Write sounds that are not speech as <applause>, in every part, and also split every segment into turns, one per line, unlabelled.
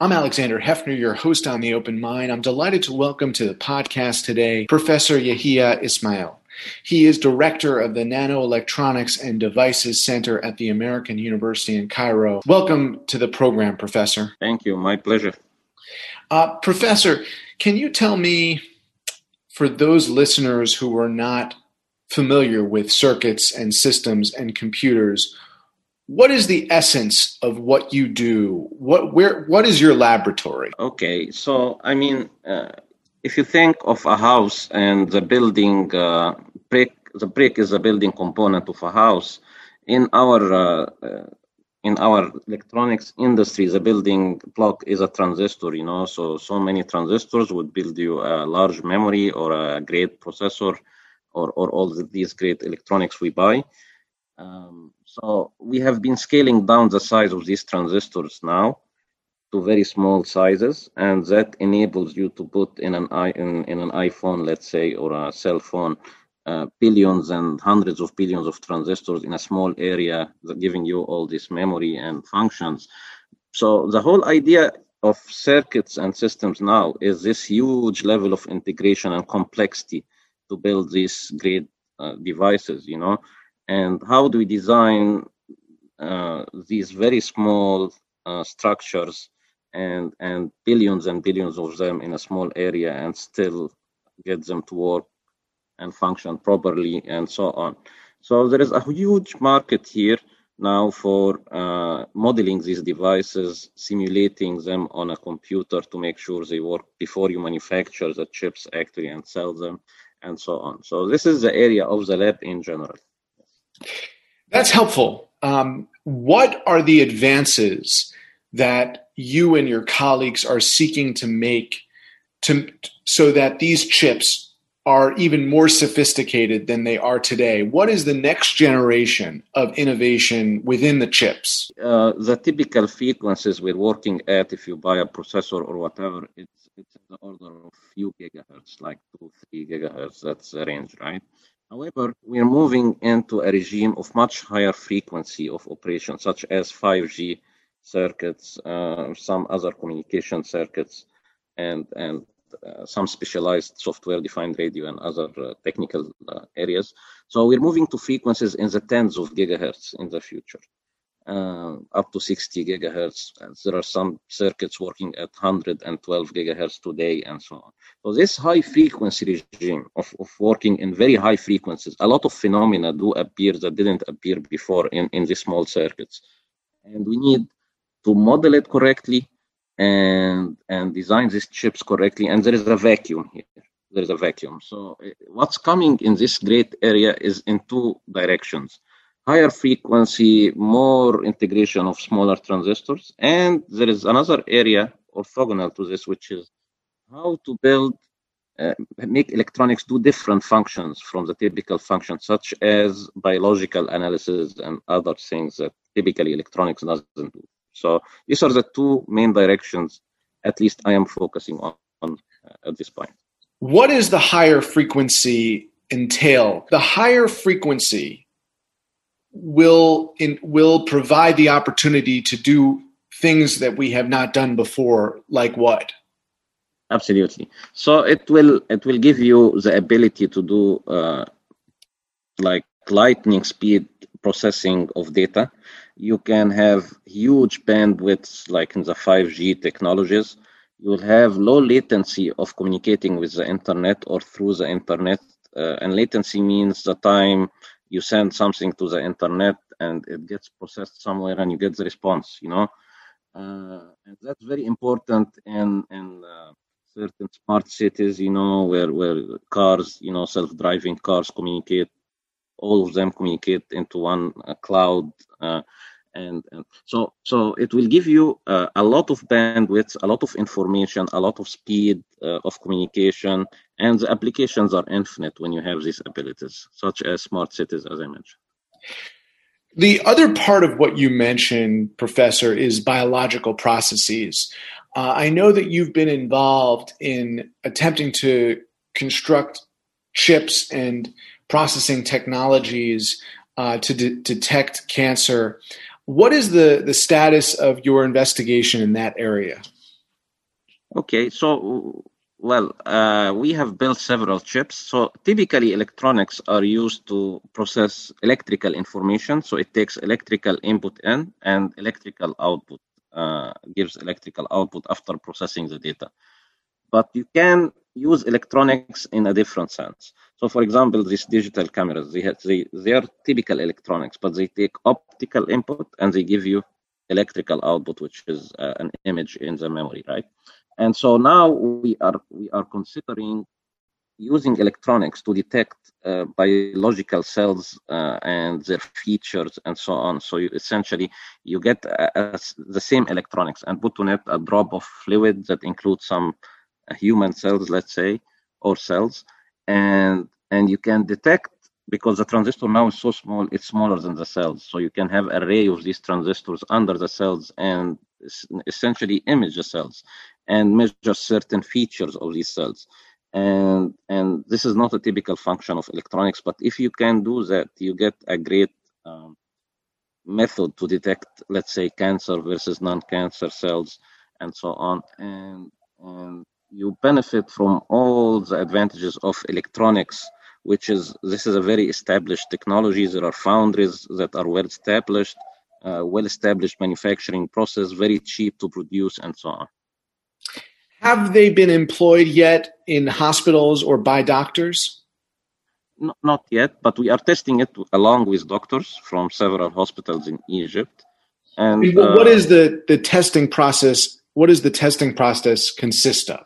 I'm Alexander Hefner, your host on The Open Mind. I'm delighted to welcome to the podcast today Professor Yehea Ismail. He is director of the Nanoelectronics and Devices Center at the American University in Cairo. Welcome to the program, Professor.
Thank you. My pleasure.
Uh, professor, can you tell me, for those listeners who are not familiar with circuits and systems and computers, what is the essence of what you do? What where what is your laboratory?
Okay so i mean uh, if you think of a house and the building uh, brick the brick is a building component of a house. In our uh, uh in our electronics industry the building block is a transistor you know so so many transistors would build you a large memory or a great processor or, or all these great electronics we buy. Um, so we have been scaling down the size of these transistors now to very small sizes, and that enables you to put in an in, in an iPhone, let's say, or a cell phone, uh, billions and hundreds of billions of transistors in a small area, giving you all this memory and functions. So the whole idea of circuits and systems now is this huge level of integration and complexity to build these great uh, devices. You know, and how do we design uh, these very small uh, structures and and billions and billions of them in a small area and still get them to work and function properly and so on? So there is a huge market here now for uh, modeling these devices simulating them on a computer to make sure they work before you manufacture the chips actually and sell them and so on. So this is the area of the lab in general
that's helpful. Um, what are the advances that you and your colleagues are seeking to make to so that these chips are even more sophisticated than they are today? What is the next generation of innovation within the chips?
Uh, the typical frequencies we're working at, if you buy a processor or whatever, it's, it's in the order of few gigahertz, like two, three gigahertz. That's the range, right? However, we are moving into a regime of much higher frequency of operation, such as 5G circuits, uh, some other communication circuits, and and uh, some specialized software-defined radio and other uh, technical uh, areas. So we're moving to frequencies in the tens of gigahertz in the future uh, up to 60 gigahertz. There are some circuits working at 112 gigahertz today, and so on. So this high frequency regime of, of working in very high frequencies, a lot of phenomena do appear that didn't appear before in, in these small circuits. And we need to model it correctly and and design these chips correctly. And there is a vacuum here. There is a vacuum. So eh, what's coming in this great area is in two directions higher frequency, more integration of smaller transistors. And there is another area orthogonal to this, which is how to build, uh, make electronics do different functions from the typical functions, such as biological analysis and other things that typically electronics doesn't do. So these are the two main directions, at least I am focusing on, on uh, at this point.
What is the higher frequency entail? The higher frequency will in, will provide the opportunity to do things that we have not done before like what?
Absolutely. So it will it will give you the ability to do uh, like lightning speed processing of data. You can have huge bandwidths like in the 5g technologies. You will have low latency of communicating with the internet or through the internet uh, and latency means the time you send something to the internet and it gets processed somewhere and you get the response you know? Uh, and that's very important in in uh, certain smart cities you know where where cars you know self-driving cars communicate all of them communicate into one uh, cloud uh, and, and, so so it will give you uh, a lot of bandwidth a lot of information a lot of speed uh, of communication and the applications are infinite when you have these abilities such as smart cities as i mentioned.
The other part of what you mentioned professor is biological processes. Uh, i know that you've been involved in attempting to construct chips and processing technologies uh, to de- detect cancer what is the, the status of your investigation in that area?
Okay, so well, uh, we have built several chips. So typically, electronics are used to process electrical information. So it takes electrical input in and electrical output uh, gives electrical output after processing the data. But you can use electronics in a different sense. So, for example, these digital cameras, they, have, they, they are typical electronics, but they take optical input and they give you electrical output, which is uh, an image in the memory, right? And so now we are we are considering using electronics to detect uh, biological cells uh, and their features and so on. So you, essentially, you get a, a, the same electronics and put on it a drop of fluid that includes some uh, human cells, let's say, or cells, and and you can detect because the transistor now is so small, it's smaller than the cells. So you can have array of these transistors under the cells and essentially image the cells and measure certain features of these cells. And, and this is not a typical function of electronics, but if you can do that, you get a great um, method to detect, let's say, cancer versus non-cancer cells and so on. And, and you benefit from all the advantages of electronics which is this is a very established technology. There are foundries that are well established, uh, well established manufacturing process, very cheap to produce, and so on.
Have they been employed yet in hospitals or by doctors?
No, not yet, but we are testing it along with doctors from several hospitals in Egypt.
And uh, what is the, the testing process? What does the testing process consist of?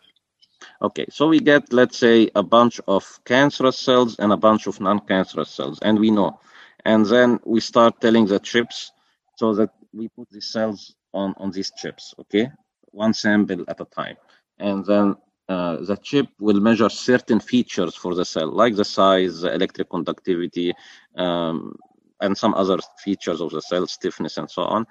Okay, so we get, let's say, a bunch of cancerous cells and a bunch of non-cancerous cells, and we know. And then we start telling the chips so that we put the cells on, on these chips, okay? One sample at a time and then uh, the chip will measure certain features for the cell, like the size, the electric conductivity, um, and some other features of the cell, stiffness, and so on.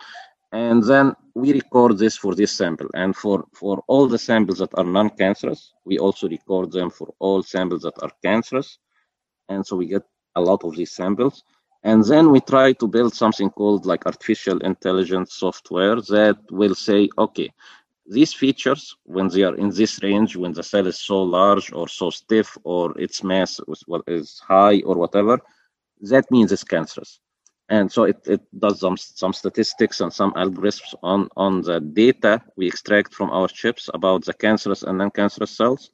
And then we record this for this sample. And for, for all the samples that are non-cancerous, we also record them for all samples that are cancerous. And so we get a lot of these samples. And then we try to build something called like artificial intelligence software that will say, okay, these features, when they are in this range, when the cell is so large or so stiff or its mass is high or whatever, that means it's cancerous. And so it, it does some, some statistics and some algorithms on, on the data we extract from our chips about the cancerous and non-cancerous cells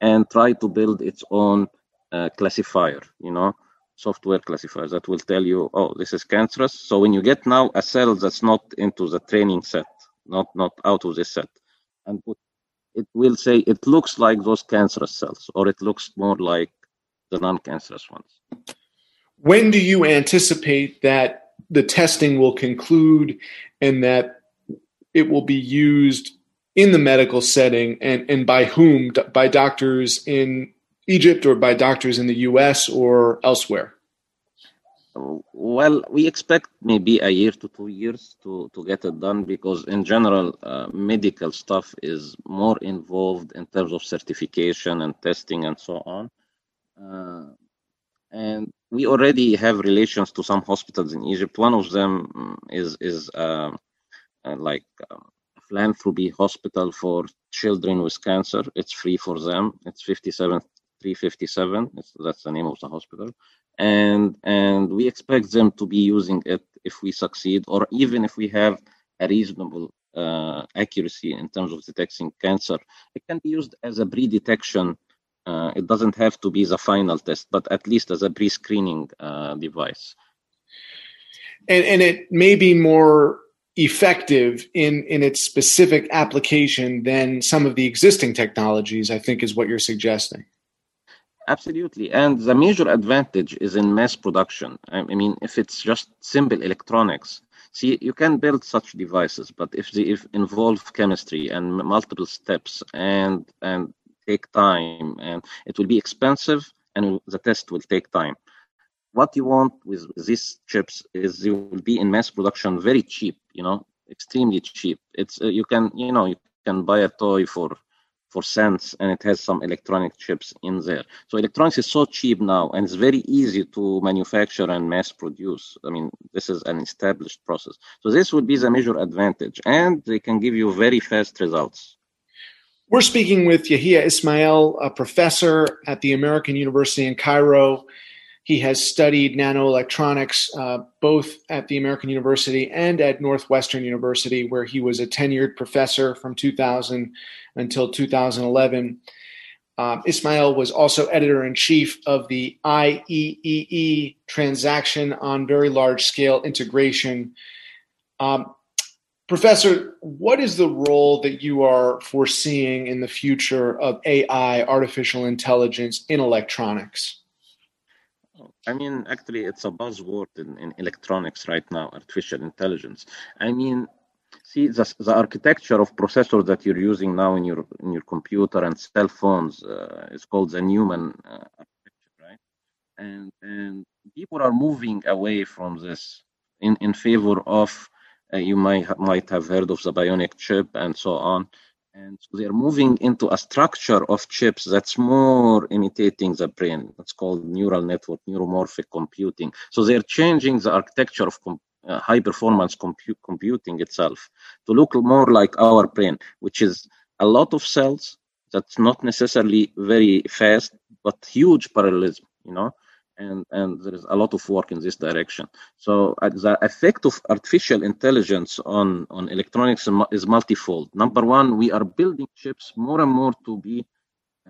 and try to build its own uh, classifier, you know, software classifier that will tell you, oh, this is cancerous. So when you get now a cell that's not into the training set, not not out of the set and put, it will say it looks like those cancerous cells or it looks more like the non-cancerous ones
when do you anticipate that the testing will conclude and that it will be used in the medical setting and, and by whom by doctors in egypt or by doctors in the us or elsewhere
well, we expect maybe a year to two years to, to get it done because, in general, uh, medical stuff is more involved in terms of certification and testing and so on. Uh, and we already have relations to some hospitals in Egypt. One of them mm, is is uh, uh like a philanthropy hospital for children with cancer. It's free for them. It's 57 357. It's, that's the name of the hospital and and we expect them to be using it if we succeed or even if we have a reasonable uh, accuracy in terms of detecting cancer it can be used as a pre-detection uh, it doesn't have to be the final test but at least as a pre-screening uh, device
and, and it may be more effective in in its specific application than some of the existing technologies i think is what you're suggesting
Absolutely. And the major advantage is in mass production. I mean, if it's just simple electronics, see, you can build such devices, but if they if involve chemistry and multiple steps and and take time, and it will be expensive, and the test will take time. What you want with these chips is they will be in mass production very cheap. You know, extremely cheap. It's uh, you can you know you can buy a toy for for cents and it has some electronic chips in there. So electronics is so cheap now and it's very easy to manufacture and mass produce. I mean, this is an established process. So this would be the major advantage and they can give you very fast results.
We're speaking with Yehea Ismail, a professor at the American University in Cairo. He has studied nanoelectronics uh, both at the American University and at Northwestern University, where he was a tenured professor from 2000 until 2011. Um, Ismail was also editor in chief of the IEEE transaction on very large scale integration. Um, Professor, what is the role that you are foreseeing in the future of AI, artificial intelligence, in electronics?
I mean, actually, it's a buzzword in, in electronics right now, artificial intelligence. I mean, see, the, the architecture of processors that you're using now in your in your computer and cell phones uh, is called the Neumann uh, architecture, right? And and people are moving away from this in, in favor of you might might have heard of the bionic chip and so on. And so they're moving into a structure of chips that's more imitating the brain. It's called neural network, neuromorphic computing. So they're changing the architecture of com- uh, high performance compu- computing itself to look more like our brain, which is a lot of cells that's not necessarily very fast, but huge parallelism, you know and, and there is a lot of work in this direction. So uh, the effect of artificial intelligence on, on electronics is multifold. Number one, we are building chips more and more to be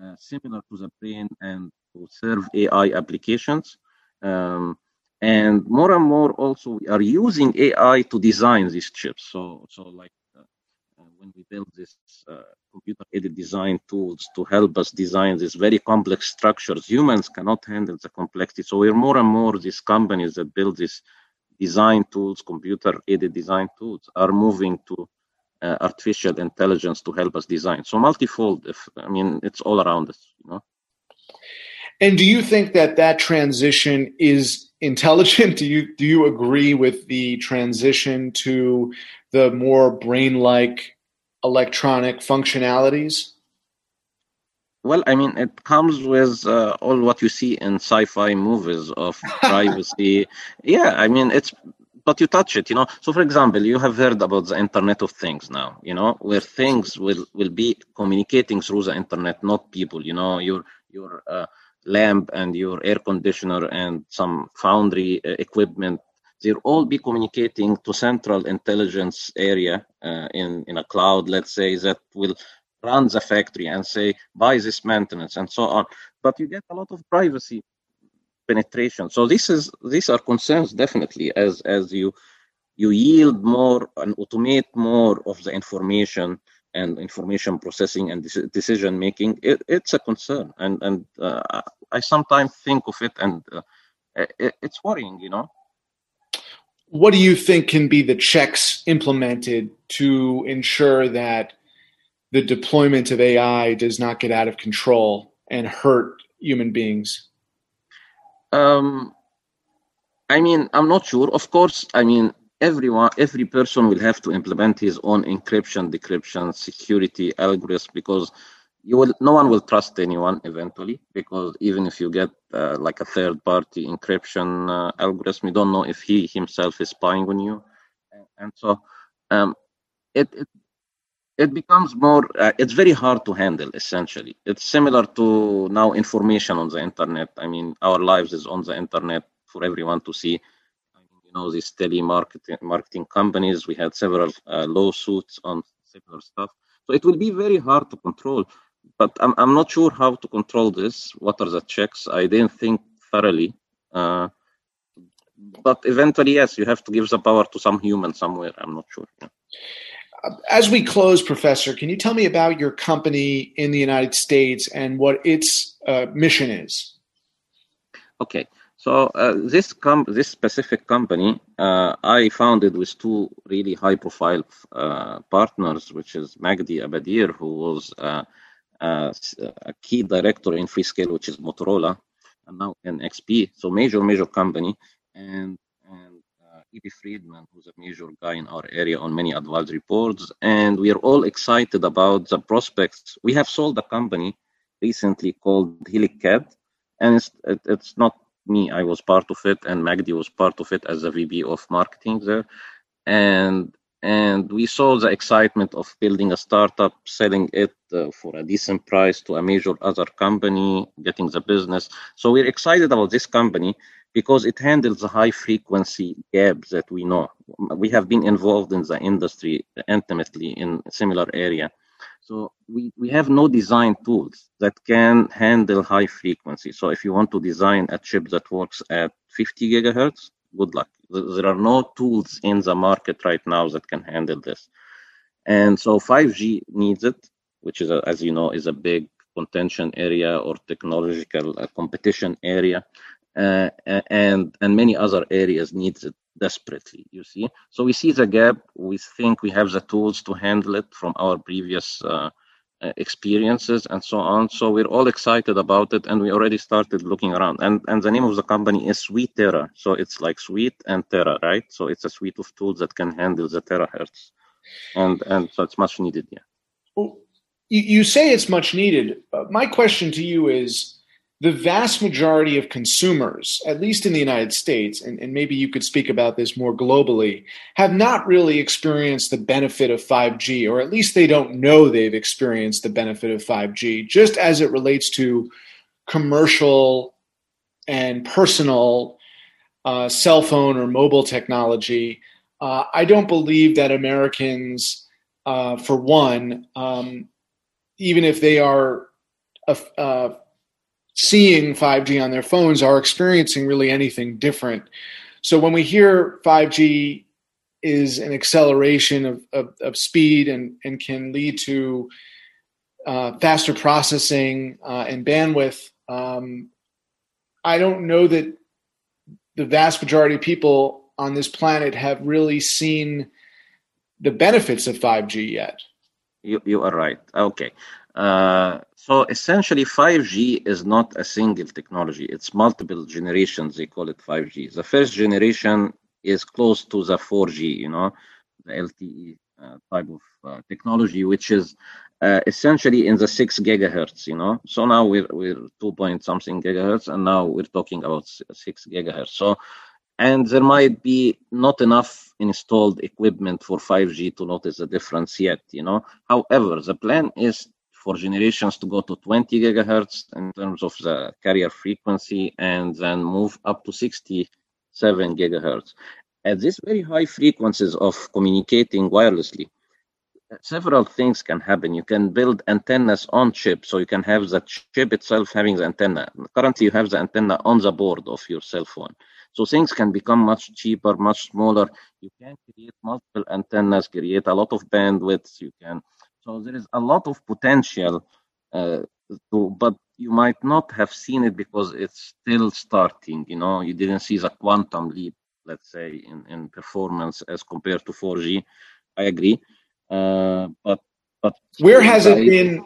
uh, similar to the brain and to serve AI applications. Um, and more and more also we are using AI to design these chips. So, so like when we build this uh, computer aided design tools to help us design these very complex structures, humans cannot handle the complexity. So we're more and more these companies that build these design tools, computer aided design tools, are moving to uh, artificial intelligence to help us design. So multifold. If I mean, it's all around us. You know.
And do you think that that transition is intelligent? <laughs> Do you do you agree with the transition to the more brain-like electronic functionalities?
Well, I mean, it comes with uh, all what you see in sci-fi movies of <laughs> privacy. yeah, I mean, it's but you touch it, you know. So, for example, you have heard about the Internet of Things now, you know, where things will will be communicating through the internet, not people. You know, your your uh, lamp and your air conditioner and some foundry uh, equipment they'll all be communicating to central intelligence area uh, in, in a cloud, let's say, that will run the factory and say, buy this maintenance and so on. But you get a lot of privacy penetration. So this is these are concerns definitely as as you you yield more and automate more of the information and information processing and decision making. It, it's a concern, and and uh, I sometimes think of it, and uh, it, it's worrying, you know
what do you think can be the checks implemented to ensure that the deployment of AI does not get out of control and hurt human beings?
Um, I mean, I'm not sure. Of course, I mean, everyone, every person will have to implement his own encryption, decryption, security algorithms because you will no one will trust anyone eventually because even if you get uh, like a third party encryption uh, algorithm you don't know if he himself is spying on you. And so um, it, it it becomes more uh, it's very hard to handle essentially. It's similar to now information on the internet. I mean our lives is on the internet for everyone to see. You know these telemarketing marketing companies we had several uh, lawsuits on similar stuff. So it will be very hard to control but I'm, I'm not sure how to control this. What are the checks? I didn't think thoroughly. Uh, but eventually, yes, you have to give the power to some human somewhere. I'm not sure. Yeah.
As we close, Professor, can you tell me about your company in the United States and what its uh, mission is?
Okay. So uh, this com- this specific company uh, I founded with two really high-profile uh, partners, which is Magdi Abadir, who was a key director in Freescale, which is Motorola, and now NXP, so major, major company, and and uh. Friedman, who's a major guy in our area on many advisory boards, and we are all excited about the prospects. We have sold a company recently called HelicCAD, and it's, it, it's not me, I was part of it, and Magdi was part of it as a VP of marketing there, and and we saw the excitement of building a startup, selling it uh, for a decent price to a major other company, getting the business. So we're excited about this company because it handles the high frequency gaps that we know. We have been involved in the industry intimately in a similar area. So we, we have no design tools that can handle high frequency. So if you want to design a chip that works at 50 gigahertz, good luck. There are no tools in the market right now that can handle this. And so 5G needs it, which is, a, as you know, is a big contention area or technological uh, competition area. Uh, and and many other areas needs it desperately you see so we see the gap we think we have the tools to handle it from our previous uh, Uh, experiences and so on. So we're all excited about it and we already started looking around. And and the name of the company is SweetTera so it's like sweet and Terra, right? So it's a suite of tools that can handle the terahertz. And and so it's much needed yeah.
Well, you, you say it's much needed. Uh, my question to you is the vast majority of consumers, at least in the United States, and, and, maybe you could speak about this more globally, have not really experienced the benefit of 5G, or at least they don't know they've experienced the benefit of 5G, just as it relates to commercial and personal uh, cell phone or mobile technology. Uh, I don't believe that Americans, uh, for one, um, even if they are uh, seeing 5G on their phones are experiencing really anything different. So when we hear 5G is an acceleration of, of, of speed and, and can lead to uh, faster processing uh, and bandwidth, um, I don't know that the vast majority of people on this planet have really seen the benefits of 5G yet.
You, you are right. Okay. Uh, so essentially, 5G is not a single technology. It's multiple generations. They call it 5G. The first generation is close to the 4G, you know, the LTE uh, type of uh, technology, which is uh, essentially in the six gigahertz, you know. So now we're we're two point something gigahertz, and now we're talking about six gigahertz. So, and there might be not enough installed equipment for 5G to notice the difference yet, you know. However, the plan is for generations to go to 20 gigahertz in terms of the carrier frequency and then move up to 67 gigahertz. At these very high frequencies of communicating wirelessly, several things can happen. You can build antennas on chip, so you can have the chip itself having the antenna. Currently, you have the antenna on the board of your cell phone. So things can become much cheaper, much smaller. You can create multiple antennas, create a lot of bandwidth. You can so there is a lot of potential, uh, to, but you might not have seen it because it's still starting. You know, you didn't see the quantum leap, let's say, in, in performance as compared to 4G. I agree, uh, but but
where has it been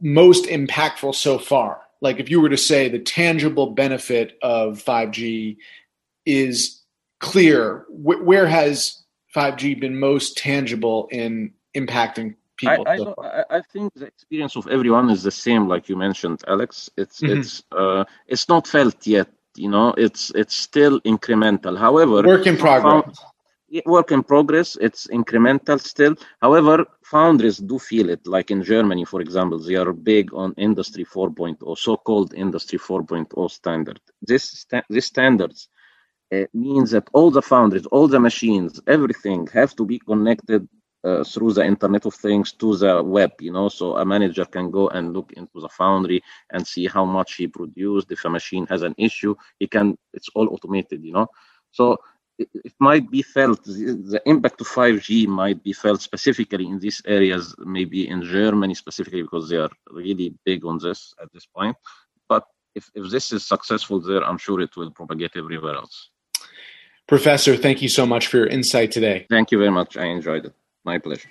most impactful so far? Like, if you were to say the tangible benefit of 5G is clear, where has 5G been most tangible in impacting people.
I, I, I, think the experience of everyone is the same, like you mentioned, Alex. It's mm-hmm. it's uh, it's not felt yet. You know, it's it's still incremental. However,
work in progress.
Found, work in progress. It's incremental still. However, foundries do feel it. Like in Germany, for example, they are big on Industry 4.0, so-called Industry 4.0 standard. This sta- this standards uh, means that all the foundries, all the machines, everything have to be connected uh, through the Internet of Things to the web, you know, so a manager can go and look into the foundry and see how much he produced. If a machine has an issue, he can, it's all automated, you know. So it, it might be felt, the, the impact of 5G might be felt specifically in these areas, maybe in Germany specifically, because they are really big on this at this point. But if, if this is successful there, I'm sure it will propagate everywhere else.
Professor, thank you so much for your insight today.
Thank you very much. I enjoyed it. My pleasure.